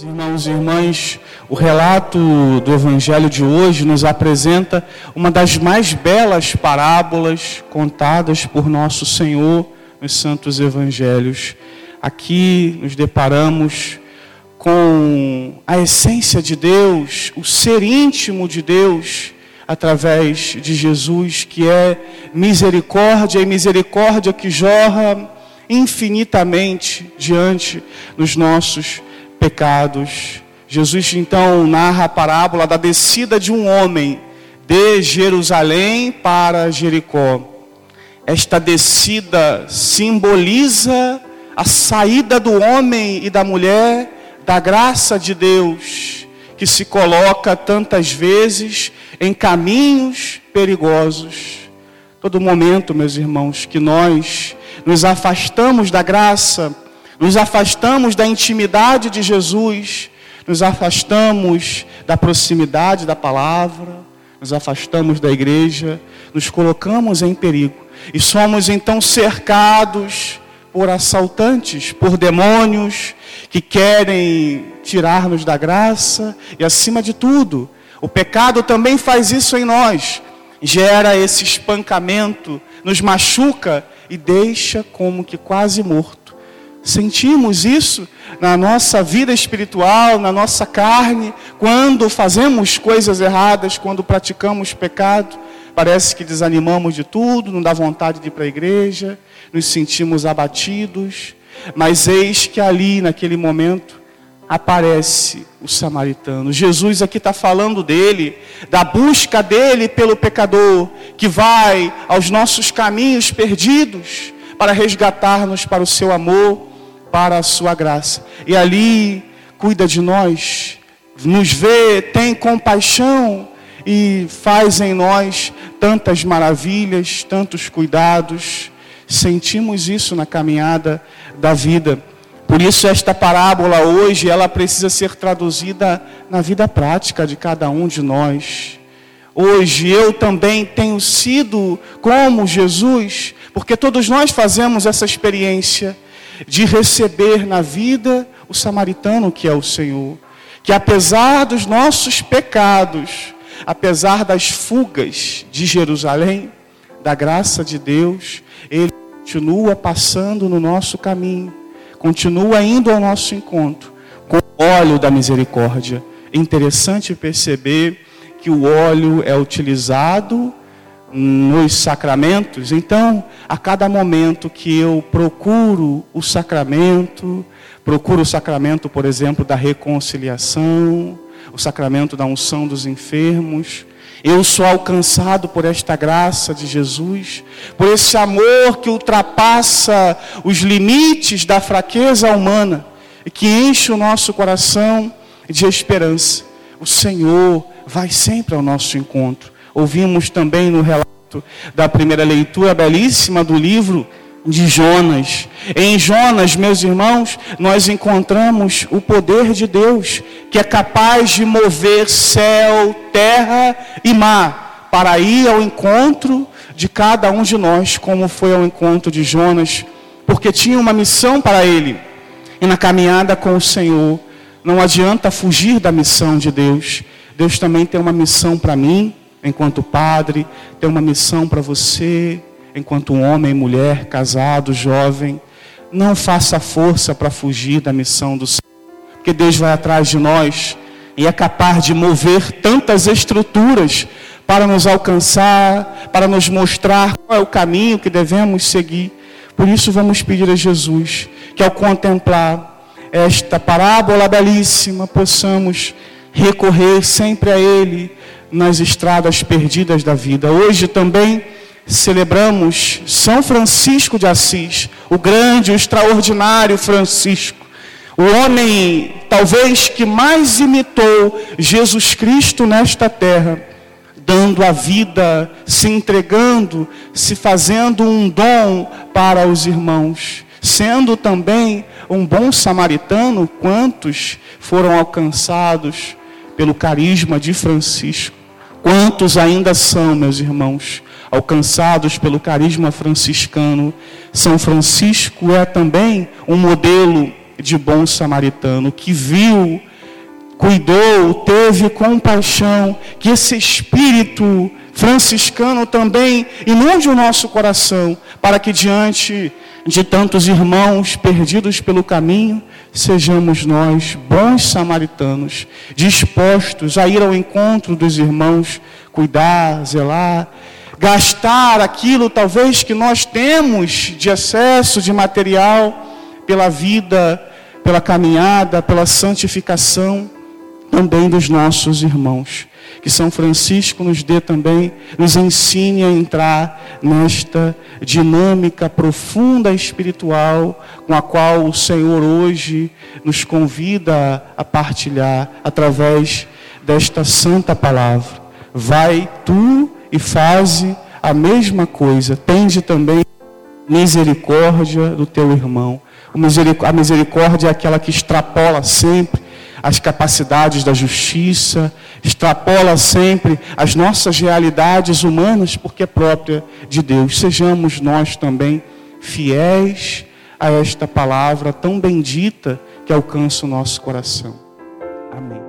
Irmãos e irmãs, o relato do Evangelho de hoje nos apresenta uma das mais belas parábolas contadas por nosso Senhor nos Santos Evangelhos. Aqui nos deparamos com a essência de Deus, o ser íntimo de Deus, através de Jesus, que é misericórdia e misericórdia que jorra infinitamente diante dos nossos pecados. Jesus então narra a parábola da descida de um homem de Jerusalém para Jericó. Esta descida simboliza a saída do homem e da mulher da graça de Deus, que se coloca tantas vezes em caminhos perigosos. Todo momento, meus irmãos, que nós nos afastamos da graça, nos afastamos da intimidade de Jesus, nos afastamos da proximidade da palavra, nos afastamos da igreja, nos colocamos em perigo e somos então cercados por assaltantes, por demônios que querem tirar-nos da graça e, acima de tudo, o pecado também faz isso em nós, gera esse espancamento, nos machuca e deixa como que quase morto. Sentimos isso na nossa vida espiritual, na nossa carne, quando fazemos coisas erradas, quando praticamos pecado. Parece que desanimamos de tudo, não dá vontade de ir para a igreja, nos sentimos abatidos. Mas eis que ali, naquele momento, aparece o samaritano. Jesus aqui está falando dele, da busca dele pelo pecador, que vai aos nossos caminhos perdidos para resgatar-nos para o seu amor para a sua graça. E ali cuida de nós, nos vê, tem compaixão e faz em nós tantas maravilhas, tantos cuidados. Sentimos isso na caminhada da vida. Por isso esta parábola hoje, ela precisa ser traduzida na vida prática de cada um de nós. Hoje eu também tenho sido como Jesus, porque todos nós fazemos essa experiência de receber na vida o samaritano que é o Senhor. Que apesar dos nossos pecados, apesar das fugas de Jerusalém, da graça de Deus, Ele continua passando no nosso caminho, continua indo ao nosso encontro com o óleo da misericórdia. Interessante perceber que o óleo é utilizado nos sacramentos. Então, a cada momento que eu procuro o sacramento, procuro o sacramento, por exemplo, da reconciliação, o sacramento da unção dos enfermos, eu sou alcançado por esta graça de Jesus, por esse amor que ultrapassa os limites da fraqueza humana e que enche o nosso coração de esperança. O Senhor vai sempre ao nosso encontro. Ouvimos também no relato da primeira leitura belíssima do livro de Jonas. Em Jonas, meus irmãos, nós encontramos o poder de Deus, que é capaz de mover céu, terra e mar, para ir ao encontro de cada um de nós, como foi ao encontro de Jonas, porque tinha uma missão para ele. E na caminhada com o Senhor, não adianta fugir da missão de Deus. Deus também tem uma missão para mim, enquanto padre, tem uma missão para você, enquanto homem, mulher, casado, jovem. Não faça força para fugir da missão do Senhor, porque Deus vai atrás de nós e é capaz de mover tantas estruturas para nos alcançar, para nos mostrar qual é o caminho que devemos seguir. Por isso, vamos pedir a Jesus que, ao contemplar esta parábola belíssima, possamos recorrer sempre a Ele nas estradas perdidas da vida. Hoje também celebramos São Francisco de Assis, o grande, o extraordinário Francisco, o homem talvez que mais imitou Jesus Cristo nesta terra, dando a vida, se entregando, se fazendo um dom para os irmãos, sendo também um bom samaritano, quantos foram alcançados pelo carisma de Francisco. Quantos ainda são, meus irmãos, alcançados pelo carisma franciscano? São Francisco é também um modelo de bom samaritano, que viu, cuidou, teve compaixão, que esse espírito franciscano também inunde o nosso coração, para que diante de tantos irmãos perdidos pelo caminho, sejamos nós bons samaritanos, dispostos a ir ao encontro dos irmãos, cuidar, zelar, gastar aquilo talvez que nós temos de excesso de material pela vida, pela caminhada, pela santificação também dos nossos irmãos. Que São Francisco nos dê também, nos ensine a entrar nesta dinâmica profunda espiritual com a qual o Senhor hoje nos convida a partilhar através desta santa palavra. Vai tu e faze a mesma coisa. Tende também misericórdia do teu irmão. A misericórdia é aquela que extrapola sempre as capacidades da justiça, extrapola sempre as nossas realidades humanas, porque é própria de Deus. Sejamos nós também fiéis a esta palavra tão bendita que alcança o nosso coração. Amém.